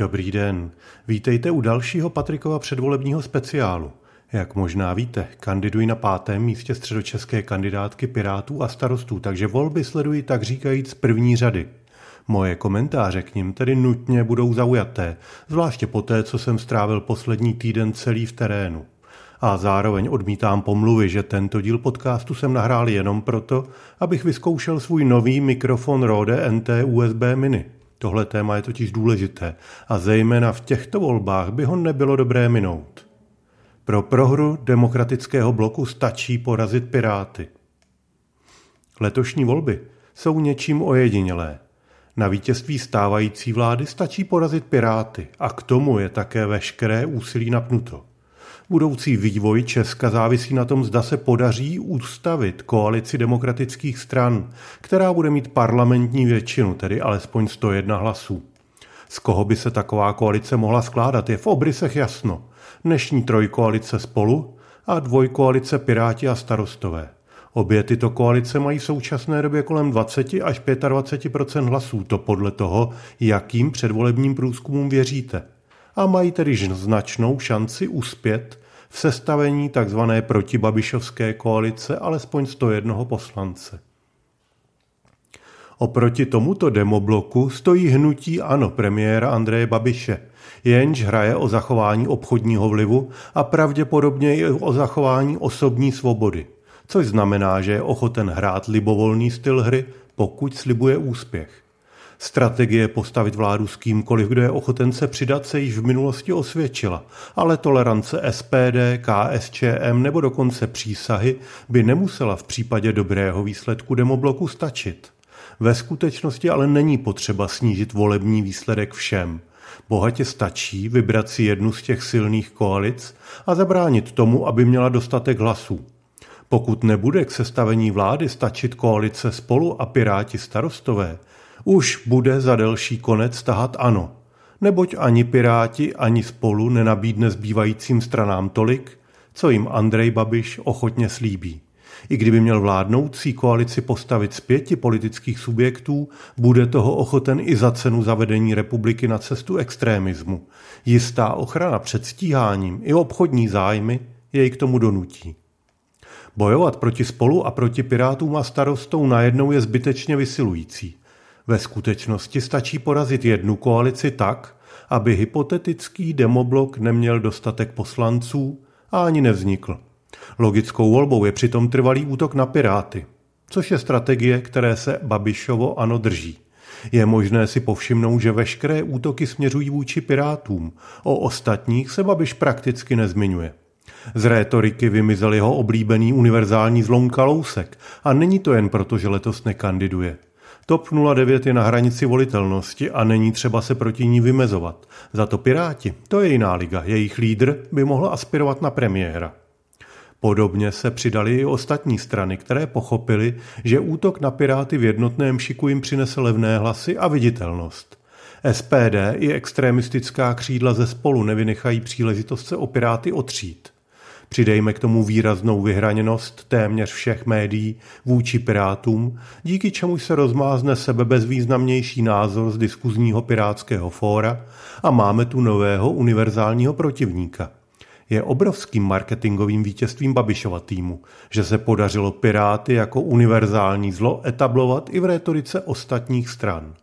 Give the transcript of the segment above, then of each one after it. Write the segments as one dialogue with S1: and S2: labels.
S1: Dobrý den. Vítejte u dalšího Patrikova předvolebního speciálu. Jak možná víte, kandiduji na pátém místě středočeské kandidátky Pirátů a starostů, takže volby sleduji tak říkajíc z první řady. Moje komentáře k ním tedy nutně budou zaujaté, zvláště poté, co jsem strávil poslední týden celý v terénu. A zároveň odmítám pomluvy, že tento díl podcastu jsem nahrál jenom proto, abych vyzkoušel svůj nový mikrofon Rode NT USB Mini. Tohle téma je totiž důležité a zejména v těchto volbách by ho nebylo dobré minout. Pro prohru demokratického bloku stačí porazit Piráty. Letošní volby jsou něčím ojedinělé. Na vítězství stávající vlády stačí porazit Piráty a k tomu je také veškeré úsilí napnuto. Budoucí vývoj Česka závisí na tom, zda se podaří ustavit koalici demokratických stran, která bude mít parlamentní většinu, tedy alespoň 101 hlasů. Z koho by se taková koalice mohla skládat, je v obrysech jasno. Dnešní trojkoalice spolu a dvojkoalice Piráti a starostové. Obě tyto koalice mají v současné době kolem 20 až 25 hlasů, to podle toho, jakým předvolebním průzkumům věříte. A mají tedy značnou šanci uspět v sestavení tzv. protibabišovské koalice alespoň 101 poslance. Oproti tomuto demobloku stojí hnutí ANO premiéra Andreje Babiše, jenž hraje o zachování obchodního vlivu a pravděpodobně i o zachování osobní svobody, což znamená, že je ochoten hrát libovolný styl hry, pokud slibuje úspěch. Strategie postavit vládu s kýmkoliv, kdo je ochoten se přidat, se již v minulosti osvědčila, ale tolerance SPD, KSČM nebo dokonce přísahy by nemusela v případě dobrého výsledku demobloku stačit. Ve skutečnosti ale není potřeba snížit volební výsledek všem. Bohatě stačí vybrat si jednu z těch silných koalic a zabránit tomu, aby měla dostatek hlasů. Pokud nebude k sestavení vlády stačit koalice spolu a piráti starostové, už bude za delší konec tahat ano, neboť ani Piráti, ani spolu nenabídne zbývajícím stranám tolik, co jim Andrej Babiš ochotně slíbí. I kdyby měl vládnoucí koalici postavit z pěti politických subjektů, bude toho ochoten i za cenu zavedení republiky na cestu extrémismu. Jistá ochrana před stíháním i obchodní zájmy jej k tomu donutí. Bojovat proti spolu a proti pirátům a starostou najednou je zbytečně vysilující. Ve skutečnosti stačí porazit jednu koalici tak, aby hypotetický demoblok neměl dostatek poslanců a ani nevznikl. Logickou volbou je přitom trvalý útok na Piráty, což je strategie, které se Babišovo ano drží. Je možné si povšimnout, že veškeré útoky směřují vůči Pirátům. O ostatních se Babiš prakticky nezmiňuje. Z rétoriky vymizel jeho oblíbený univerzální zlom Kalousek a není to jen proto, že letos nekandiduje. TOP 09 je na hranici volitelnosti a není třeba se proti ní vymezovat. Za to Piráti, to je jiná liga, jejich lídr by mohl aspirovat na premiéra. Podobně se přidali i ostatní strany, které pochopili, že útok na Piráty v jednotném šiku jim přinese levné hlasy a viditelnost. SPD i extremistická křídla ze spolu nevynechají příležitost se o Piráty otřít. Přidejme k tomu výraznou vyhraněnost téměř všech médií vůči pirátům, díky čemu se rozmázne sebe bezvýznamnější názor z diskuzního pirátského fóra a máme tu nového univerzálního protivníka. Je obrovským marketingovým vítězstvím Babišova týmu, že se podařilo Piráty jako univerzální zlo etablovat i v rétorice ostatních stran.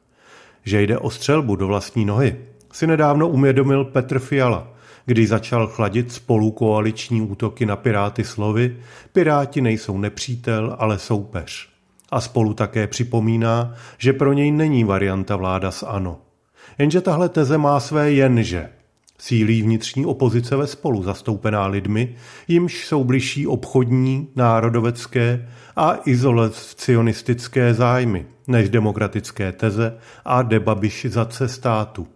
S1: Že jde o střelbu do vlastní nohy, si nedávno uvědomil Petr Fiala – když začal chladit spolukoaliční útoky na Piráty slovy, Piráti nejsou nepřítel, ale soupeř. A spolu také připomíná, že pro něj není varianta vláda s ANO. Jenže tahle teze má své jenže. Sílí vnitřní opozice ve spolu zastoupená lidmi, jimž jsou bližší obchodní, národovecké a izolacionistické zájmy než demokratické teze a debabišizace státu.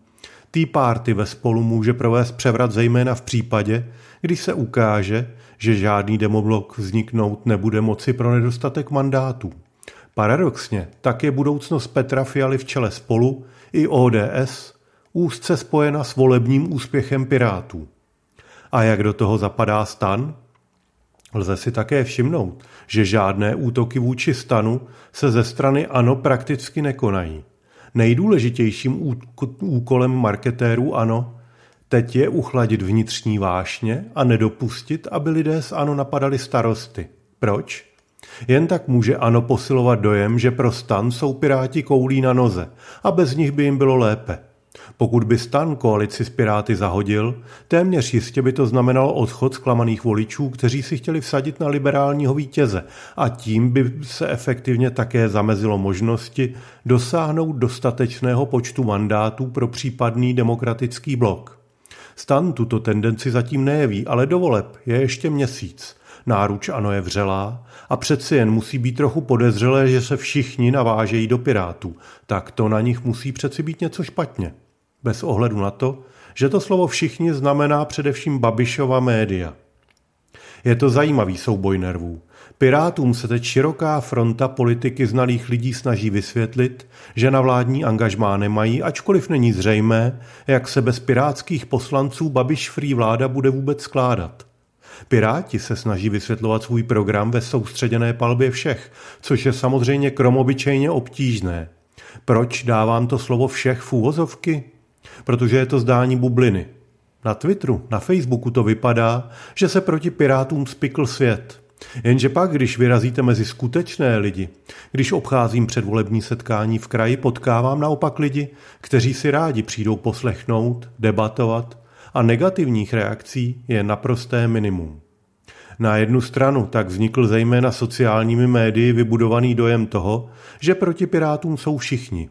S1: Tý párty ve spolu může provést převrat zejména v případě, když se ukáže, že žádný demoblok vzniknout nebude moci pro nedostatek mandátů. Paradoxně tak je budoucnost Petra Fialy v čele spolu i ODS úzce spojena s volebním úspěchem Pirátů. A jak do toho zapadá stan? Lze si také všimnout, že žádné útoky vůči stanu se ze strany ANO prakticky nekonají. Nejdůležitějším úkolem marketérů ANO teď je uchladit vnitřní vášně a nedopustit, aby lidé z ANO napadali starosty. Proč? Jen tak může ANO posilovat dojem, že pro stan jsou piráti koulí na noze a bez nich by jim bylo lépe. Pokud by stan koalici s Piráty zahodil, téměř jistě by to znamenalo odchod zklamaných voličů, kteří si chtěli vsadit na liberálního vítěze a tím by se efektivně také zamezilo možnosti dosáhnout dostatečného počtu mandátů pro případný demokratický blok. Stan tuto tendenci zatím nejeví, ale do voleb je ještě měsíc. Náruč ano je vřelá a přeci jen musí být trochu podezřelé, že se všichni navážejí do Pirátů. Tak to na nich musí přeci být něco špatně. Bez ohledu na to, že to slovo všichni znamená především Babišova média. Je to zajímavý souboj nervů. Pirátům se teď široká fronta politiky znalých lidí snaží vysvětlit, že na vládní angažmá nemají, ačkoliv není zřejmé, jak se bez pirátských poslanců Babiš free vláda bude vůbec skládat. Piráti se snaží vysvětlovat svůj program ve soustředěné palbě všech, což je samozřejmě kromobyčejně obtížné. Proč dávám to slovo všech v úvozovky? Protože je to zdání bubliny. Na Twitteru, na Facebooku to vypadá, že se proti pirátům spikl svět. Jenže pak, když vyrazíte mezi skutečné lidi, když obcházím předvolební setkání v kraji, potkávám naopak lidi, kteří si rádi přijdou poslechnout, debatovat a negativních reakcí je naprosté minimum. Na jednu stranu tak vznikl zejména sociálními médii vybudovaný dojem toho, že proti pirátům jsou všichni.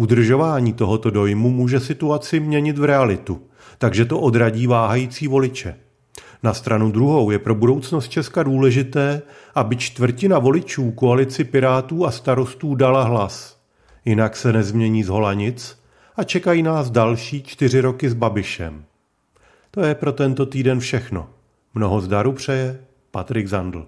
S1: Udržování tohoto dojmu může situaci měnit v realitu, takže to odradí váhající voliče. Na stranu druhou je pro budoucnost Česka důležité, aby čtvrtina voličů koalici Pirátů a starostů dala hlas. Jinak se nezmění z hola nic a čekají nás další čtyři roky s Babišem. To je pro tento týden všechno. Mnoho zdaru přeje Patrik Zandl.